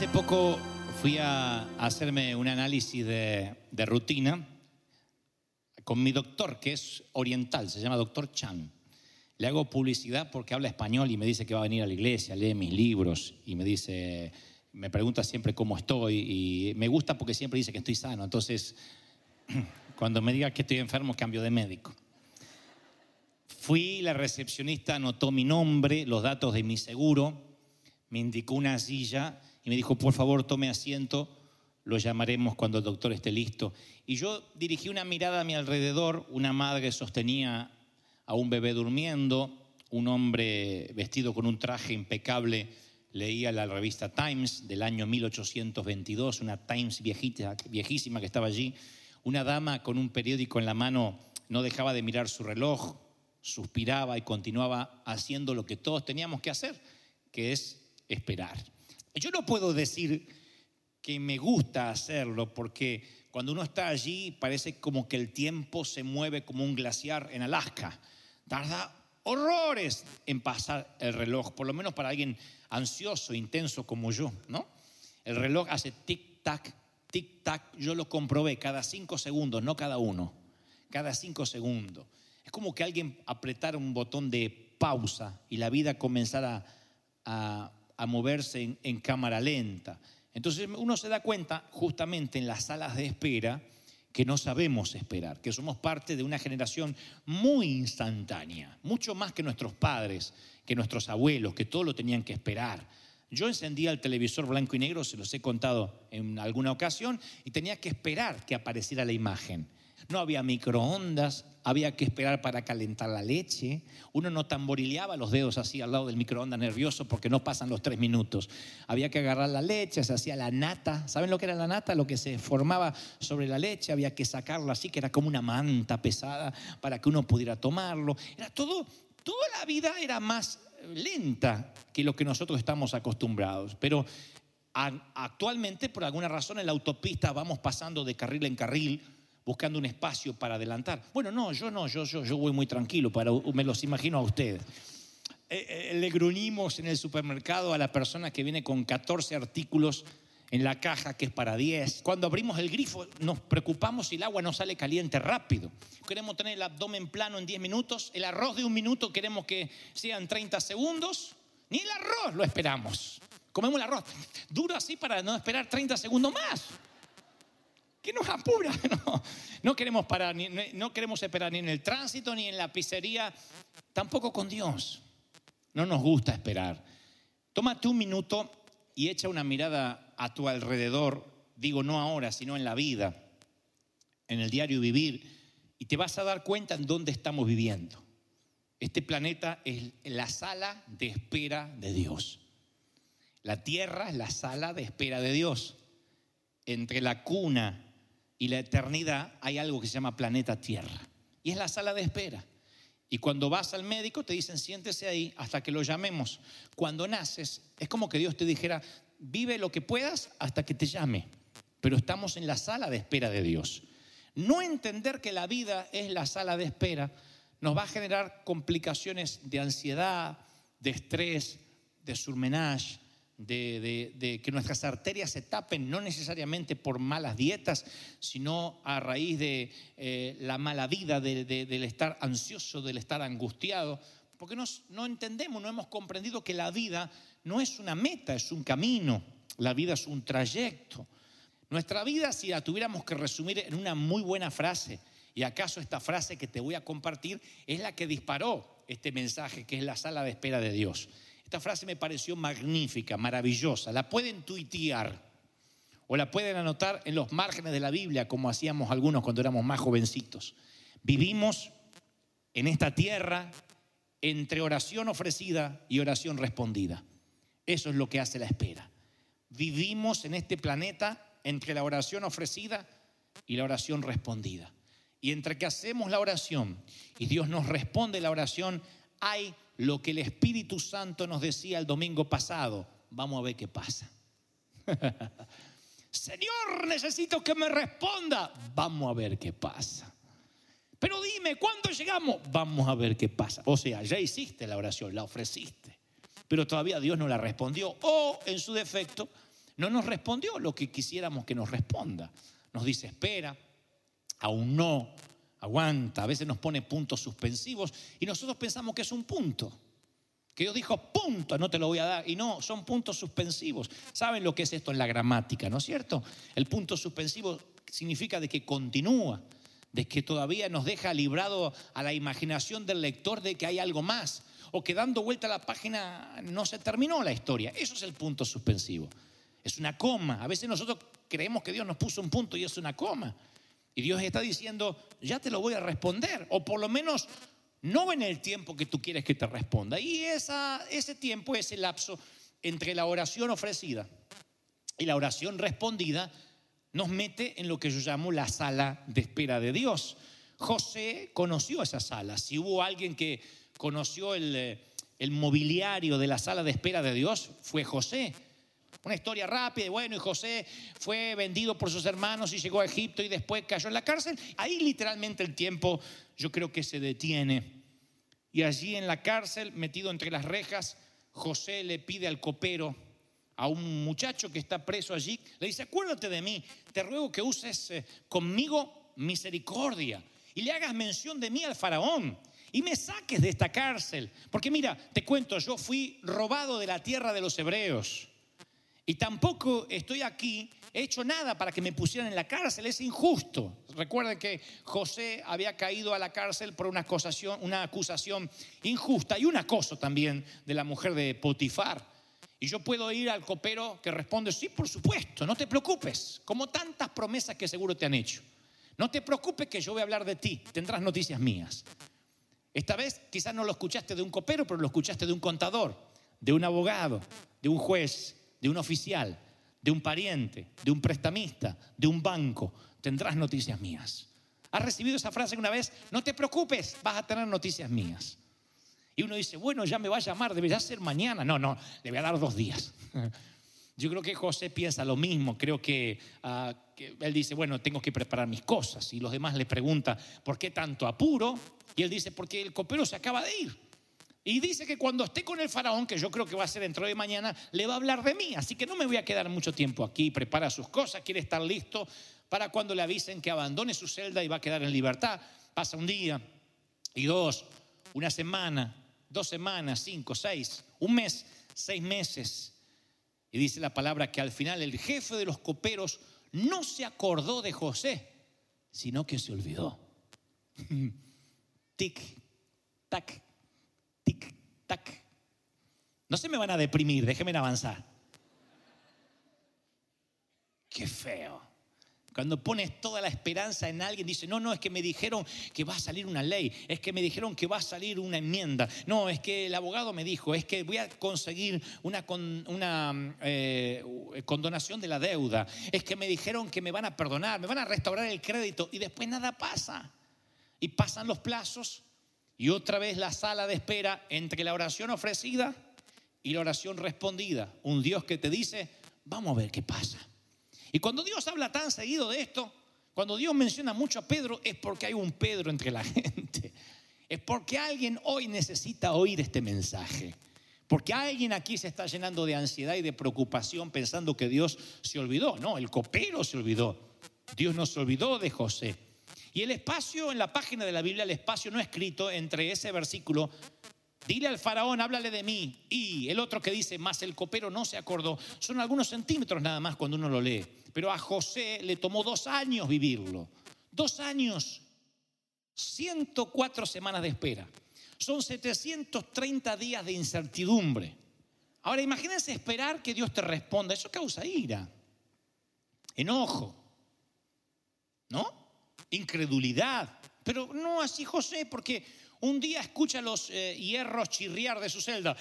Hace poco fui a hacerme un análisis de, de rutina con mi doctor, que es oriental, se llama doctor Chan. Le hago publicidad porque habla español y me dice que va a venir a la iglesia, lee mis libros y me dice, me pregunta siempre cómo estoy y me gusta porque siempre dice que estoy sano. Entonces, cuando me diga que estoy enfermo, cambio de médico. Fui, la recepcionista anotó mi nombre, los datos de mi seguro, me indicó una silla y me dijo, por favor, tome asiento, lo llamaremos cuando el doctor esté listo. Y yo dirigí una mirada a mi alrededor, una madre sostenía a un bebé durmiendo, un hombre vestido con un traje impecable leía la revista Times del año 1822, una Times viejita, viejísima que estaba allí, una dama con un periódico en la mano no dejaba de mirar su reloj, suspiraba y continuaba haciendo lo que todos teníamos que hacer, que es esperar. Yo no puedo decir que me gusta hacerlo porque cuando uno está allí parece como que el tiempo se mueve como un glaciar en Alaska. Tarda horrores en pasar el reloj, por lo menos para alguien ansioso, intenso como yo, ¿no? El reloj hace tic-tac, tic-tac, yo lo comprobé cada cinco segundos, no cada uno, cada cinco segundos. Es como que alguien apretara un botón de pausa y la vida comenzara a, a moverse en, cámara lenta. Entonces uno se da cuenta justamente en las salas de espera que no sabemos esperar, que somos parte de una generación muy instantánea, mucho más que nuestros padres, que nuestros abuelos, que todo lo tenían que esperar. Yo encendía el televisor blanco y negro, se los he contado en alguna ocasión, y tenía que esperar que apareciera la imagen. No había microondas, había que esperar para calentar la leche. Uno no tamborileaba los dedos así al lado del microondas nervioso porque no pasan los tres minutos. Había que agarrar la leche, se hacía la nata. ¿Saben lo que era la nata? Lo que se formaba sobre la leche. Había que sacarla así, que era como una manta pesada para que uno pudiera tomarlo. Era todo, toda la vida era más lenta que lo que nosotros estamos acostumbrados. Pero actualmente, por alguna razón, en la autopista vamos pasando de carril en carril buscando un espacio para adelantar. Bueno, no, yo no, yo, yo, yo voy muy tranquilo, para, me los imagino a ustedes. Eh, eh, le gruñimos en el supermercado a la persona que viene con 14 artículos en la caja que es para 10. Cuando abrimos el grifo nos preocupamos si el agua no sale caliente rápido. Queremos tener el abdomen plano en 10 minutos, el arroz de un minuto queremos que sean 30 segundos, ni el arroz lo esperamos. Comemos el arroz duro así para no esperar 30 segundos más. ¿Qué nos apura? No, no queremos parar, no queremos esperar ni en el tránsito, ni en la pizzería, tampoco con Dios. No nos gusta esperar. Tómate un minuto y echa una mirada a tu alrededor, digo no ahora, sino en la vida, en el diario vivir, y te vas a dar cuenta en dónde estamos viviendo. Este planeta es la sala de espera de Dios. La tierra es la sala de espera de Dios. Entre la cuna y la eternidad hay algo que se llama planeta Tierra. Y es la sala de espera. Y cuando vas al médico te dicen siéntese ahí hasta que lo llamemos. Cuando naces es como que Dios te dijera vive lo que puedas hasta que te llame. Pero estamos en la sala de espera de Dios. No entender que la vida es la sala de espera nos va a generar complicaciones de ansiedad, de estrés, de surmenage, de, que nuestras arterias se tapen, no necesariamente por malas dietas, sino a raíz de eh, la mala vida, del estar ansioso, del estar angustiado, porque no entendemos, no hemos comprendido que la vida no es una meta, es un camino, la vida es un trayecto. Nuestra vida, si la tuviéramos que resumir en una muy buena frase, y acaso esta frase que te voy a compartir es la que disparó este mensaje, que es la sala de espera de Dios. Esta frase me pareció magnífica, maravillosa. La pueden tuitear o la pueden anotar en los márgenes de la Biblia, como hacíamos algunos cuando éramos más jovencitos. Vivimos en esta tierra entre oración ofrecida y oración respondida. Eso es lo que hace la espera. Vivimos en este planeta entre la oración ofrecida y la oración respondida. Y entre que hacemos la oración y Dios nos responde la oración, hay lo que el Espíritu Santo nos decía el domingo pasado. Vamos a ver qué pasa. Señor, necesito que me responda. Vamos a ver qué pasa. Pero dime, ¿cuándo llegamos? Vamos a ver qué pasa. O sea, ya hiciste la oración, la ofreciste. Pero todavía Dios no la respondió. O, en su defecto, no nos respondió lo que quisiéramos que nos responda. Nos dice, espera, aún no, aguanta, a veces nos pone puntos suspensivos y nosotros pensamos que es un punto. Que Dios dijo, punto, no te lo voy a dar. Y no, son puntos suspensivos. ¿Saben lo que es esto en la gramática, no es cierto? El punto suspensivo significa de que continúa, de que todavía nos deja librado a la imaginación del lector de que hay algo más, o que dando vuelta a la página no se terminó la historia. Eso es el punto suspensivo. Es una coma. A veces nosotros creemos que Dios nos puso un punto y es una coma. Y Dios está diciendo, ya te lo voy a responder, o por lo menos no en el tiempo que tú quieres que te responda. Y ese tiempo es el lapso entre la oración ofrecida y la oración respondida nos mete en lo que yo llamo la sala de espera de Dios. José conoció esa sala. Si hubo alguien que conoció el, eh, el mobiliario de la sala de espera de Dios, fue José. Una historia rápida, bueno, y José fue vendido por sus hermanos y llegó a Egipto y después cayó en la cárcel. Ahí literalmente el tiempo yo creo que se detiene. Y allí en la cárcel, metido entre las rejas, José le pide al copero, a un muchacho que está preso allí, le dice, acuérdate de mí, te ruego que uses eh, conmigo misericordia y le hagas mención de mí al faraón y me saques de esta cárcel. Porque mira, te cuento, yo fui robado de la tierra de los hebreos. Y tampoco estoy aquí, he hecho nada para que me pusieran en la cárcel, es injusto. Recuerden que José había caído a la cárcel por una acusación, una acusación injusta y un acoso también de la mujer de Potifar. Y yo puedo ir al copero que responde, sí, por supuesto, no te preocupes, como tantas promesas que seguro te han hecho. No te preocupes que yo voy a hablar de ti, tendrás noticias mías. Esta vez quizás no lo escuchaste de un copero, pero lo escuchaste de un contador, de un abogado, de un juez, de un oficial, de un pariente, de un prestamista, de un banco, tendrás noticias mías. ¿Has recibido esa frase una vez? No te preocupes, vas a tener noticias mías. Y uno dice, bueno, ya me va a llamar, debería ser mañana. No, no, le voy a dar dos días. Yo creo que José piensa lo mismo. Creo que, ah, que, él dice, bueno, tengo que preparar mis cosas. Y los demás le preguntan, ¿por qué tanto apuro? Y él dice, porque el copero se acaba de ir. Y dice que cuando esté con el faraón, que yo creo que va a ser dentro de mañana, le va a hablar de mí. Así que no me voy a quedar mucho tiempo aquí. Prepara sus cosas, quiere estar listo para cuando le avisen que abandone su celda y va a quedar en libertad. Pasa un día y dos, una semana, dos semanas, cinco, seis, un mes, seis meses. Y dice la palabra que al final el jefe de los coperos no se acordó de José, sino que se olvidó. tic, tac, tic, tac. No se me van a deprimir, déjenme avanzar. Qué feo. Cuando pones toda la esperanza en alguien, dice, no, no, es que me dijeron que va a salir una ley, es que me dijeron que va a salir una enmienda, no, es que el abogado me dijo, es que voy a conseguir una, eh, condonación de la deuda, es que me dijeron que me van a perdonar, me van a restaurar el crédito y después nada pasa. Y pasan los plazos y otra vez la sala de espera entre la oración ofrecida y la oración respondida. Un Dios que te dice, vamos a ver qué pasa. Y cuando Dios habla tan seguido de esto, cuando Dios menciona mucho a Pedro, es porque hay un Pedro entre la gente. Es porque alguien hoy necesita oír este mensaje. Porque alguien aquí se está llenando de ansiedad y de preocupación pensando que Dios se olvidó. No, el copero se olvidó. Dios no se olvidó de José. Y el espacio en la página de la Biblia, el espacio no escrito entre ese versículo, dile al faraón, háblale de mí, y el otro que dice, más el copero no se acordó, son algunos centímetros nada más cuando uno lo lee. Pero a José le tomó dos años vivirlo, dos años, 104 semanas de espera, son 730 días de incertidumbre. Ahora imagínense esperar que Dios te responda, eso causa ira, enojo, ¿no? Incredulidad. Pero no así José, porque un día escucha los eh, hierros chirriar de su celda.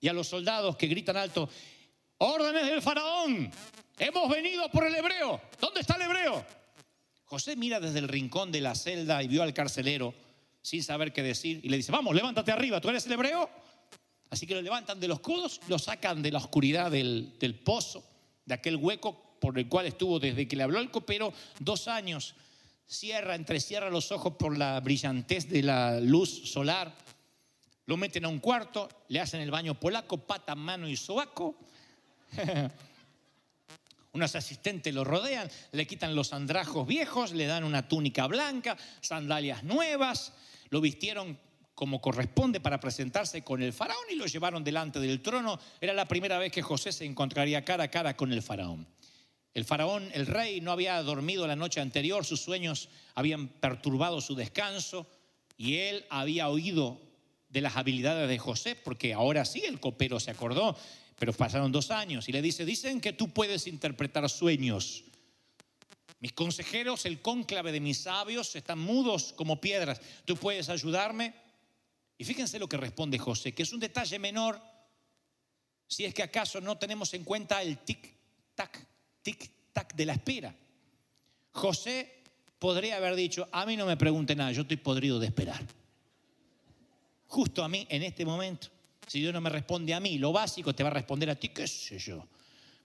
Y a los soldados que gritan alto, órdenes del faraón, hemos venido por el hebreo. ¿Dónde está el hebreo? José mira desde el rincón de la celda y vio al carcelero sin saber qué decir y le dice, vamos, levántate arriba, ¿tú eres el hebreo? Así que lo levantan de los codos, lo sacan de la oscuridad del, del pozo, de aquel hueco por el cual estuvo desde que le habló al copero dos años. Cierra, entrecierra los ojos por la brillantez de la luz solar. Lo meten a un cuarto, le hacen el baño polaco, pata, mano y sobaco. Unos asistentes lo rodean, le quitan los andrajos viejos, le dan una túnica blanca, sandalias nuevas, lo vistieron como corresponde para presentarse con el faraón y lo llevaron delante del trono. Era la primera vez que José se encontraría cara a cara con el faraón. El faraón, el rey, no había dormido la noche anterior, sus sueños habían perturbado su descanso y él había oído de las habilidades de José, porque ahora sí el copero se acordó, pero pasaron dos años y le dice, dicen que tú puedes interpretar sueños. Mis consejeros, el cónclave de mis sabios, están mudos como piedras. ¿Tú puedes ayudarme? Y fíjense lo que responde José, que es un detalle menor, si es que acaso no tenemos en cuenta el tic-tac, tic-tac de la espera. José podría haber dicho, a mí no me pregunte nada, yo estoy podrido de esperar. Justo a mí, en este momento, si Dios no me responde a mí, lo básico te va a responder a ti, qué sé yo.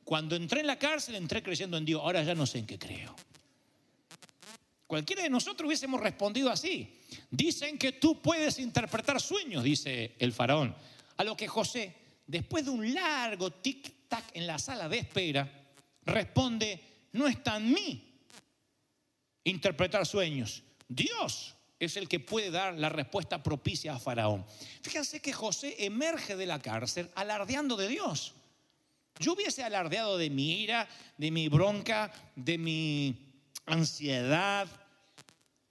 Cuando entré en la cárcel, entré creyendo en Dios, ahora ya no sé en qué creo. Cualquiera de nosotros hubiésemos respondido así. Dicen que tú puedes interpretar sueños, dice el faraón. A lo que José, después de un largo tic-tac en la sala de espera, responde, no está en mí interpretar sueños. Dios es el que puede dar la respuesta propicia a Faraón. Fíjense que José emerge de la cárcel alardeando de Dios. Yo hubiese alardeado de mi ira, de mi bronca, de mi ansiedad.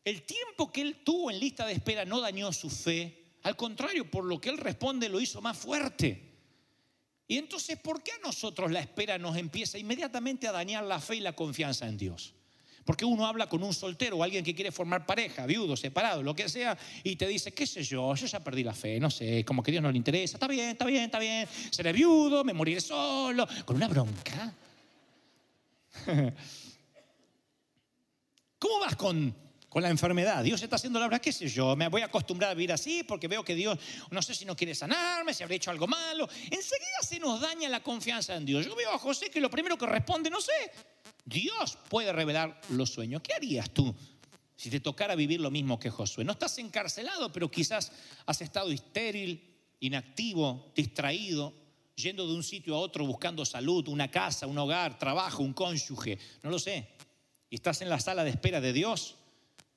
El tiempo que él tuvo en lista de espera no dañó su fe. Al contrario, por lo que él responde lo hizo más fuerte. Y entonces, ¿por qué a nosotros la espera nos empieza inmediatamente a dañar la fe y la confianza en Dios? Porque uno habla con un soltero o alguien que quiere formar pareja, viudo, separado, lo que sea, y te dice, qué sé yo, yo ya perdí la fe, no sé, como que Dios no le interesa, está bien, está bien, está bien, seré viudo, me moriré solo, con una bronca. ¿Cómo vas con, con la enfermedad? Dios está haciendo la obra, qué sé yo, me voy a acostumbrar a vivir así porque veo que Dios, no sé si no quiere sanarme, si habré hecho algo malo. Enseguida se nos daña la confianza en Dios. Yo veo a José que lo primero que responde, no sé, Dios puede revelar los sueños. ¿Qué harías tú si te tocara vivir lo mismo que Josué? No estás encarcelado, pero quizás has estado estéril, inactivo, distraído, yendo de un sitio a otro buscando salud, una casa, un hogar, trabajo, un cónyuge, no lo sé y estás en la sala de espera de Dios.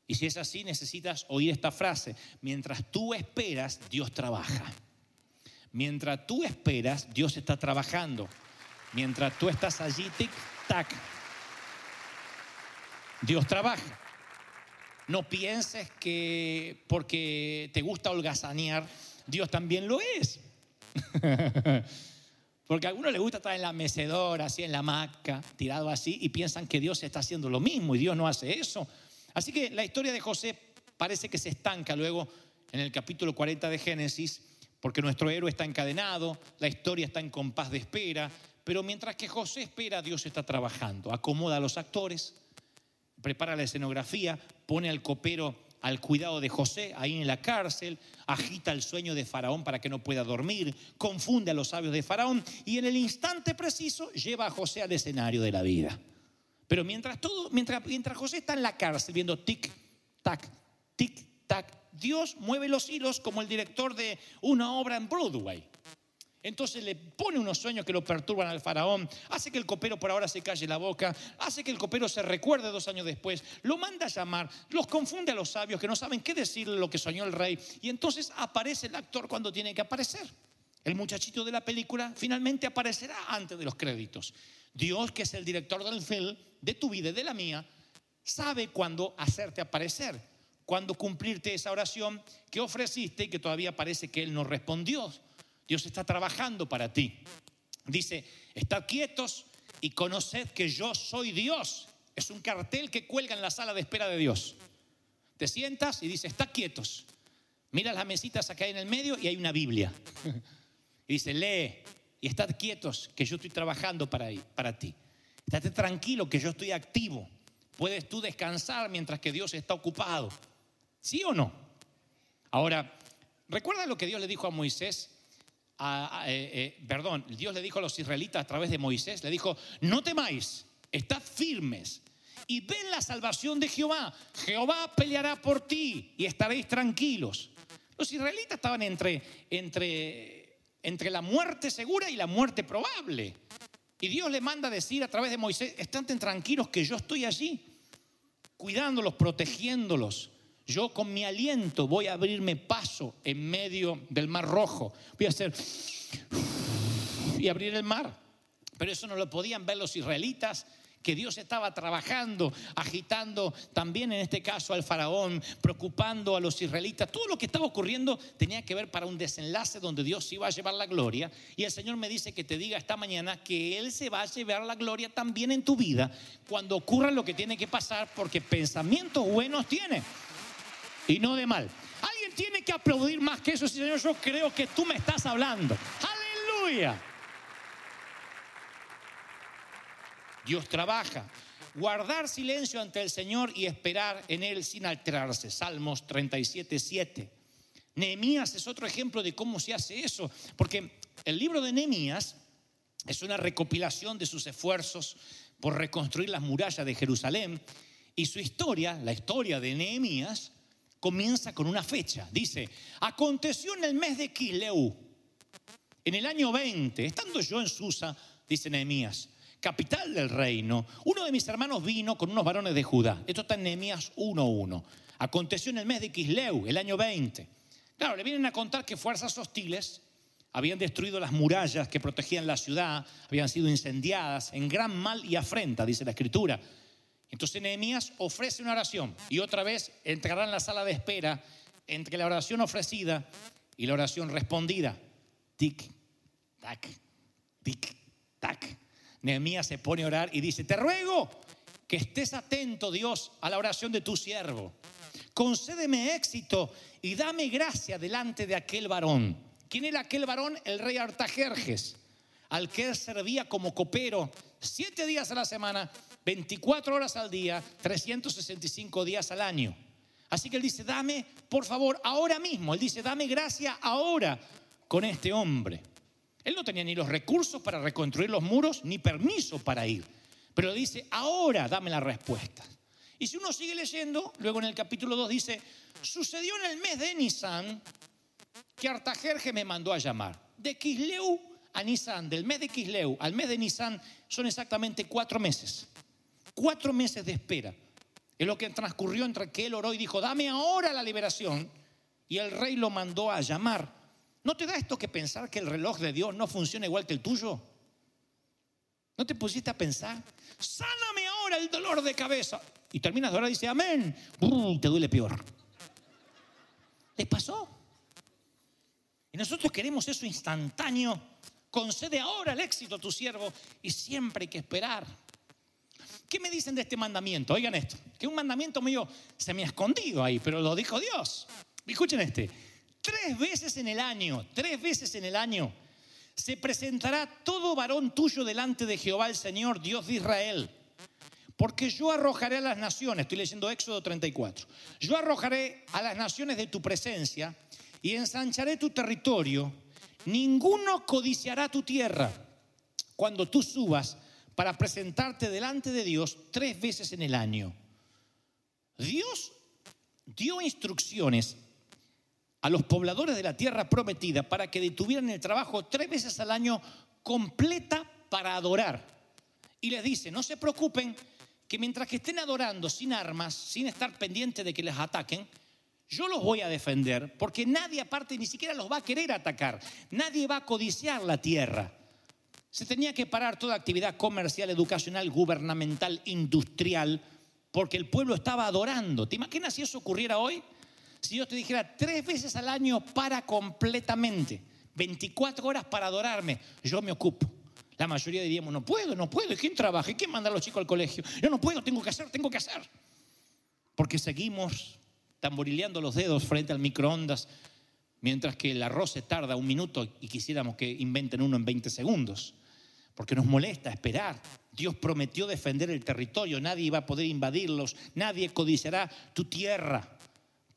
Y si es así, necesitas oír esta frase. Mientras tú esperas, Dios trabaja. Mientras tú esperas, Dios está trabajando. Mientras tú estás allí, tic, tac, Dios trabaja. No pienses que porque te gusta holgazanear, Dios también lo es. Porque a algunos les gusta estar en la mecedora, así en la hamaca, tirado así, y piensan que Dios está haciendo lo mismo y Dios no hace eso. Así que la historia de José parece que se estanca luego en el capítulo 40 de Génesis, porque nuestro héroe está encadenado, la historia está en compás de espera, pero mientras que José espera, Dios está trabajando, acomoda a los actores, prepara la escenografía, pone al copero al cuidado de José ahí en la cárcel, agita el sueño de Faraón para que no pueda dormir, confunde a los sabios de Faraón y en el instante preciso lleva a José al escenario de la vida. Pero mientras todo, mientras, mientras José está en la cárcel viendo tic, tac, tic, tac, Dios mueve los hilos como el director de una obra en Broadway. Entonces le pone unos sueños que lo perturban al faraón, hace que el copero por ahora se calle la boca, hace que el copero se recuerde dos años después, lo manda a llamar, los confunde a los sabios que no saben qué decirle lo que soñó el rey, y entonces aparece el actor cuando tiene que aparecer. El muchachito de la película finalmente aparecerá antes de los créditos. Dios, que es el director del film, de tu vida y de la mía, sabe cuándo hacerte aparecer, cuándo cumplirte esa oración que ofreciste y que todavía parece que Él no respondió. Dios está trabajando para ti. Dice, estad quietos y conoced que yo soy Dios. Es un cartel que cuelga en la sala de espera de Dios. Te sientas y dice, estad quietos. Mira las mesitas acá en el medio y hay una Biblia. Y dice, lee y estad quietos que yo estoy trabajando para, ti. Estate tranquilo que yo estoy activo. Puedes tú descansar mientras que Dios está ocupado. ¿Sí o no? Ahora, ¿recuerda lo que Dios le dijo a Moisés eh, eh, perdón, Dios le dijo a los israelitas a través de Moisés, le dijo, no temáis, estad firmes y ven la salvación de Jehová. Jehová peleará por ti y estaréis tranquilos. Los israelitas estaban entre, entre, entre la muerte segura y la muerte probable. Y Dios le manda a decir a través de Moisés, están tranquilos que yo estoy allí, cuidándolos, protegiéndolos. Yo con mi aliento voy a abrirme paso en medio del mar rojo. Voy a hacer y abrir el mar. Pero eso no lo podían ver los israelitas que Dios estaba trabajando, agitando también en este caso al faraón, preocupando a los israelitas. Todo lo que estaba ocurriendo tenía que ver para un desenlace donde Dios iba a llevar la gloria. Y el Señor me dice que te diga esta mañana que Él se va a llevar la gloria también en tu vida cuando ocurra lo que tiene que pasar, porque pensamientos buenos tiene y no de mal. Alguien tiene que aplaudir más que eso, Señor. Yo creo que tú me estás hablando. Aleluya. Dios trabaja. Guardar silencio ante el Señor y esperar en Él sin alterarse. Salmos 37, 7. Nehemías es otro ejemplo de cómo se hace eso, porque el libro de Nehemías es una recopilación de sus esfuerzos por reconstruir las murallas de Jerusalén y su historia, la historia de Nehemías, comienza con una fecha. Dice, aconteció en el mes de Quisleu, en el año 20, estando yo en Susa, dice Nehemías, capital del reino, uno de mis hermanos vino con unos varones de Judá. Esto está en Nehemías 1.1. Aconteció en el mes de Quisleu, el año 20. Claro, le vienen a contar que fuerzas hostiles habían destruido las murallas que protegían la ciudad, habían sido incendiadas en gran mal y afrenta, dice la escritura. Entonces Nehemías ofrece una oración y otra vez entrará en la sala de espera entre la oración ofrecida y la oración respondida. Tic, tac, tic, tac. Nehemías se pone a orar y dice, te ruego que estés atento, Dios, a la oración de tu siervo. Concédeme éxito y dame gracia delante de aquel varón. ¿Quién era aquel varón? El rey Artajerjes, al que él servía como copero siete días a la semana, 24 horas al día, 365 días al año. Así que él dice, dame, por favor, ahora mismo. Él dice, dame gracia ahora con este hombre. Él no tenía ni los recursos para reconstruir los muros, ni permiso para ir. Pero dice, ahora dame la respuesta. Y si uno sigue leyendo, luego en el capítulo 2 dice, sucedió en el mes de Nisan que Artajerje me mandó a llamar. De Kisleu a Nisan, del mes de Kisleu al mes de Nisan, son exactamente cuatro meses. Cuatro meses de espera. Es lo que transcurrió entre que él oró y dijo, dame ahora la liberación. Y el rey lo mandó a llamar. ¿No te da esto que pensar que el reloj de Dios no funciona igual que el tuyo? ¿No te pusiste a pensar? Sáname ahora el dolor de cabeza. Y terminas de orar y dice, amén. te duele peor. ¿Les pasó? Y nosotros queremos eso instantáneo. Concede ahora el éxito a tu siervo y siempre hay que esperar. ¿Qué me dicen de este mandamiento? Oigan esto, que un mandamiento mío se me ha escondido ahí, pero lo dijo Dios. Escuchen este. Tres veces en el año, tres veces en el año, se presentará todo varón tuyo delante de Jehová el Señor, Dios de Israel. Porque yo arrojaré a las naciones, estoy leyendo Éxodo 34, yo arrojaré a las naciones de tu presencia y ensancharé tu territorio. Ninguno codiciará tu tierra cuando tú subas para presentarte delante de Dios tres veces en el año. Dios dio instrucciones a los pobladores de la tierra prometida para que detuvieran el trabajo tres veces al año completa para adorar. Y les dice, no se preocupen que mientras que estén adorando sin armas, sin estar pendientes de que les ataquen, yo los voy a defender porque nadie aparte ni siquiera los va a querer atacar, nadie va a codiciar la tierra. Se tenía que parar toda actividad comercial, educacional, gubernamental, industrial, porque el pueblo estaba adorando. ¿Te imaginas si eso ocurriera hoy? Si yo te dijera tres veces al año para completamente, 24 horas para adorarme, yo me ocupo. La mayoría diríamos, no puedo, no puedo. ¿Y quién trabaja? ¿Y quién manda a los chicos al colegio? Yo no puedo, tengo que hacer, tengo que hacer. Porque seguimos tamborileando los dedos frente al microondas, mientras que el arroz se tarda un minuto y quisiéramos que inventen uno en 20 segundos. Porque nos molesta esperar. Dios prometió defender el territorio, nadie iba a poder invadirlos, nadie codiciará tu tierra.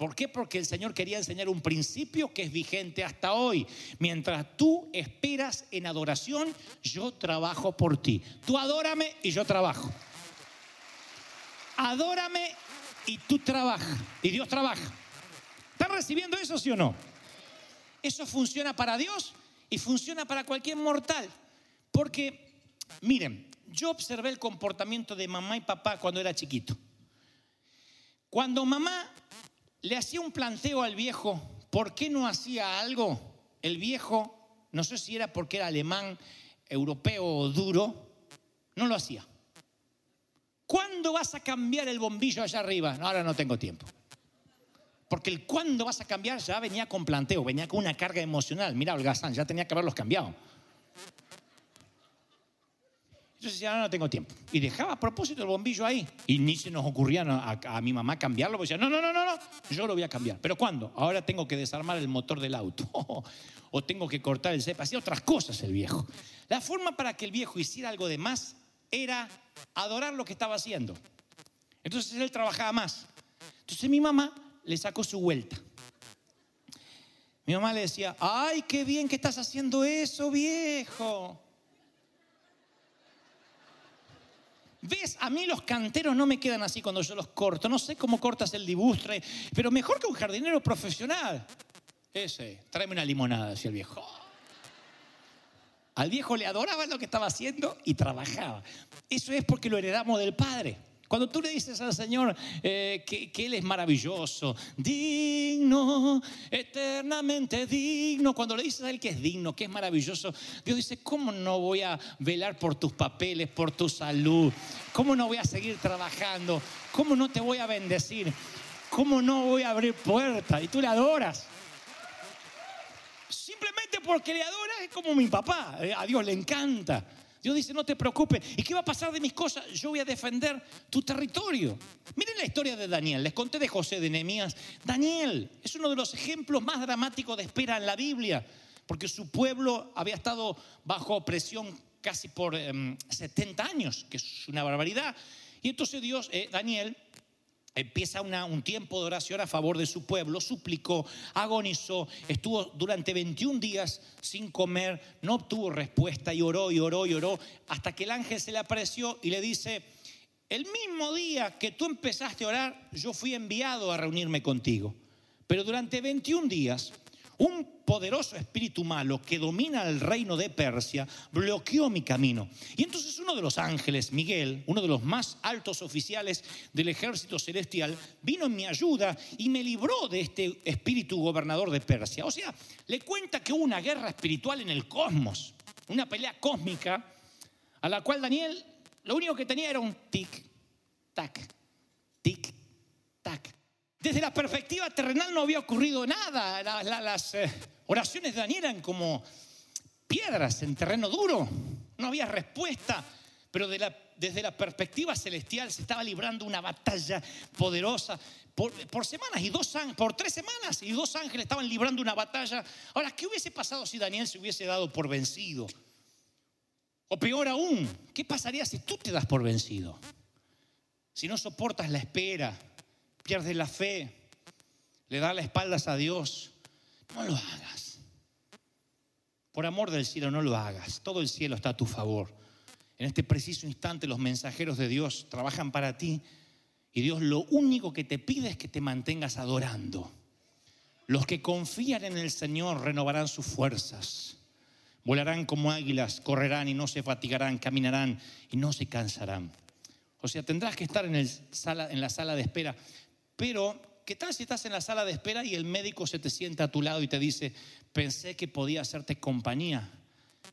¿Por qué? Porque el Señor quería enseñar un principio que es vigente hasta hoy. Mientras tú esperas en adoración, yo trabajo por ti. Tú adórame y yo trabajo. Adórame y tú trabajas. Y Dios trabaja. ¿Están recibiendo eso, sí o no? Eso funciona para Dios y funciona para cualquier mortal. Porque, miren, yo observé el comportamiento de mamá y papá cuando era chiquito. Cuando mamá le hacía un planteo al viejo, ¿por qué no hacía algo? El viejo, no sé si era porque era alemán, europeo o duro, no lo hacía. ¿Cuándo vas a cambiar el bombillo allá arriba? ahora no tengo tiempo. Porque el cuándo vas a cambiar ya venía con planteo, venía con una carga emocional. Mira, holgazán, ya tenía que haberlos cambiado. Entonces decía, no, no tengo tiempo. Y dejaba a propósito el bombillo ahí. Y ni se nos ocurría a, mi mamá cambiarlo. Porque decía, no, no, no, no, no, yo lo voy a cambiar. ¿Pero cuándo? Ahora tengo que desarmar el motor del auto. o tengo que cortar el cepa. Hacía otras cosas el viejo. La forma para que el viejo hiciera algo de más era adorar lo que estaba haciendo. Entonces él trabajaba más. Entonces mi mamá le sacó su vuelta. Mi mamá le decía, ay, qué bien que estás haciendo eso, viejo. ¿Ves? A mí los canteros no me quedan así cuando yo los corto. No sé cómo cortas el dibustre, pero mejor que un jardinero profesional. Ese, tráeme una limonada, decía el viejo. Al viejo le adoraba lo que estaba haciendo y trabajaba. Eso es porque lo heredamos del Padre. Cuando tú le dices al Señor eh, que, Él es maravilloso, digno, eternamente digno, cuando le dices a Él que es digno, que es maravilloso, Dios dice, ¿cómo no voy a velar por tus papeles, por tu salud? ¿Cómo no voy a seguir trabajando? ¿Cómo no te voy a bendecir? ¿Cómo no voy a abrir puertas? Y tú le adoras. Simplemente porque le adoras es como mi papá, a Dios le encanta. Dios dice, no te preocupes. ¿Y qué va a pasar de mis cosas? Yo voy a defender tu territorio. Miren la historia de Daniel. Les conté de José de Nehemías. Daniel es uno de los ejemplos más dramáticos de espera en la Biblia, porque su pueblo había estado bajo opresión casi por 70 em, años, que es una barbaridad. Y entonces Dios, eh, Daniel, empieza un tiempo de oración a favor de su pueblo, suplicó, agonizó, estuvo durante 21 días sin comer, no obtuvo respuesta y oró y oró y oró, hasta que el ángel se le apareció y le dice, el mismo día que tú empezaste a orar, yo fui enviado a reunirme contigo, pero durante 21 días un poderoso espíritu malo que domina el reino de Persia bloqueó mi camino. Y entonces uno de los ángeles, Miguel, uno de los más altos oficiales del ejército celestial, vino en mi ayuda y me libró de este espíritu gobernador de Persia. O sea, le cuenta que hubo una guerra espiritual en el cosmos, una pelea cósmica a la cual Daniel lo único que tenía era un tic, tac, tic, tac. Desde la perspectiva terrenal no había ocurrido nada. las eh, oraciones de Daniel eran como piedras en terreno duro. No había respuesta. Pero desde la perspectiva celestial se estaba librando una batalla poderosa. Por, semanas y dos por tres semanas y dos ángeles estaban librando una batalla. Ahora, ¿qué hubiese pasado si Daniel se hubiese dado por vencido? O peor aún, ¿qué pasaría si tú te das por vencido? Si no soportas la espera, pierdes la fe, le das la espaldas a Dios, no lo hagas. Por amor del cielo, no lo hagas. Todo el cielo está a tu favor. En este preciso instante los mensajeros de Dios trabajan para ti y Dios lo único que te pide es que te mantengas adorando. Los que confían en el Señor renovarán sus fuerzas. Volarán como águilas, correrán y no se fatigarán, caminarán y no se cansarán. O sea, tendrás que estar en, en la sala de espera pero, ¿qué tal si estás en la sala de espera y el médico se te sienta a tu lado y te dice, pensé que podía hacerte compañía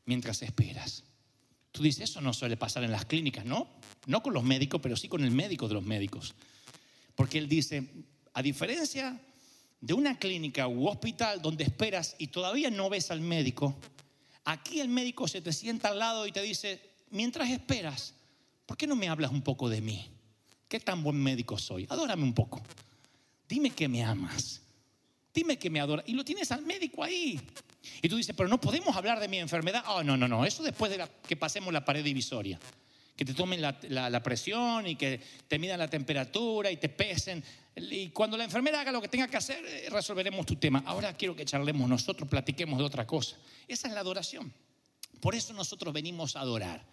mientras esperas? Tú dices, eso no suele pasar en las clínicas, ¿no? No con los médicos, pero sí con el médico de los médicos. Porque él dice, a diferencia de una clínica u hospital donde esperas y todavía no ves al médico, aquí el médico se te sienta al lado y te dice, mientras esperas, ¿por qué no me hablas un poco de mí? ¿Qué tan buen médico soy? Adórame un poco. Dime que me amas. Dime que me adoras. Y lo tienes al médico ahí. Y tú dices, pero no podemos hablar de mi enfermedad. Oh, no, no, no. Eso después de que pasemos la pared divisoria. Que te tomen la, presión y que te midan la temperatura y te pesen. Y cuando la enfermera haga lo que tenga que hacer, eh, resolveremos tu tema. Ahora quiero que charlemos nosotros, platiquemos de otra cosa. Esa es la adoración. Por eso nosotros venimos a adorar.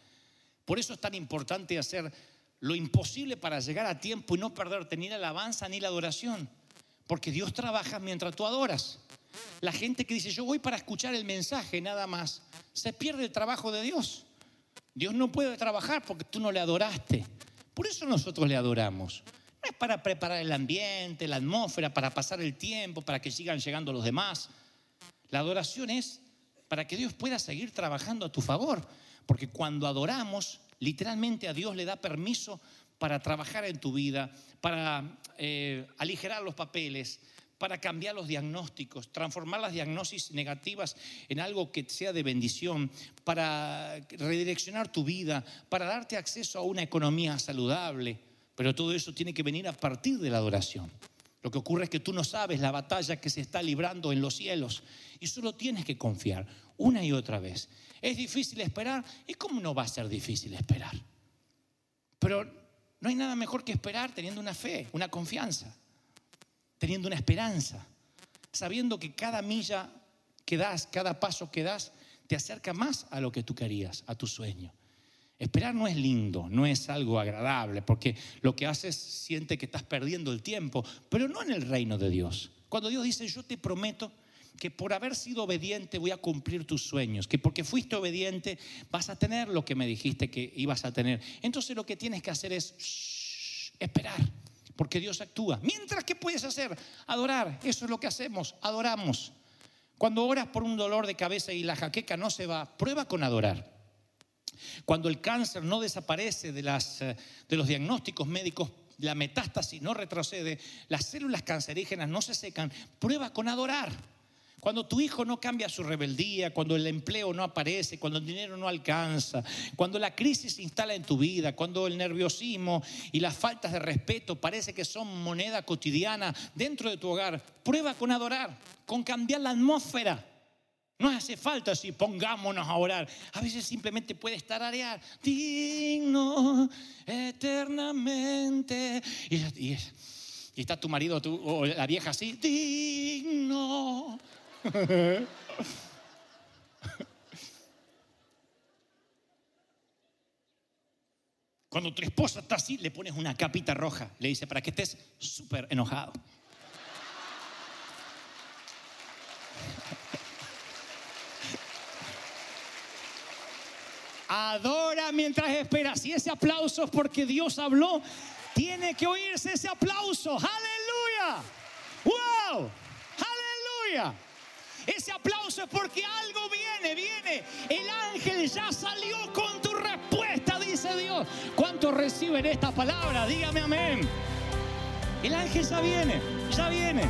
Por eso es tan importante hacer lo imposible para llegar a tiempo y no perderte ni la alabanza ni la adoración. Porque Dios trabaja mientras tú adoras. La gente que dice, yo voy para escuchar el mensaje nada más, se pierde el trabajo de Dios. Dios no puede trabajar porque tú no le adoraste. Por eso nosotros le adoramos. No es para preparar el ambiente, la atmósfera, para pasar el tiempo, para que sigan llegando los demás. La adoración es para que Dios pueda seguir trabajando a tu favor. Porque cuando adoramos, literalmente a Dios le da permiso para trabajar en tu vida, para eh, aligerar los papeles, para cambiar los diagnósticos, transformar las diagnosis negativas en algo que sea de bendición, para redireccionar tu vida, para darte acceso a una economía saludable. Pero todo eso tiene que venir a partir de la adoración. Lo que ocurre es que tú no sabes la batalla que se está librando en los cielos y solo tienes que confiar una y otra vez. ¿Es difícil esperar? ¿Y cómo no va a ser difícil esperar? Pero no hay nada mejor que esperar teniendo una fe, una confianza teniendo una esperanza, sabiendo que cada milla que das, cada paso que das, te acerca más a lo que tú querías, a tu sueño. Esperar no es lindo, no es algo agradable, porque lo que haces siente que estás perdiendo el tiempo, pero no en el reino de Dios. Cuando Dios dice, yo te prometo que por haber sido obediente voy a cumplir tus sueños, que porque fuiste obediente vas a tener lo que me dijiste que ibas a tener. Entonces lo que tienes que hacer es esperar porque Dios actúa. Mientras, ¿qué puedes hacer? Adorar. Eso es lo que hacemos, adoramos. Cuando oras por un dolor de cabeza y la jaqueca no se va, prueba con adorar. Cuando el cáncer no desaparece de, las, eh, de los diagnósticos médicos, la metástasis no retrocede, las células cancerígenas no se secan, prueba con adorar. Cuando tu hijo no cambia su rebeldía, cuando el empleo no aparece, cuando el dinero no alcanza, cuando la crisis se instala en tu vida, cuando el nerviosismo y las faltas de respeto parece que son moneda cotidiana dentro de tu hogar, prueba con adorar, con cambiar la atmósfera. No hace falta si pongámonos a orar. A veces simplemente puede estar arear. Digno eternamente. Y, y, está tu marido o la vieja así. Digno Cuando tu esposa está así, le pones una capita roja. Le dice, para que estés súper enojado. Adora mientras esperas. Y ese aplauso es porque Dios habló. Tiene que oírse ese aplauso. Aleluya. Wow. Aleluya. Ese aplauso es porque algo viene, viene. El ángel ya salió con tu respuesta, dice Dios. ¿Cuántos reciben esta palabra? Dígame amén. El ángel ya viene, ya viene.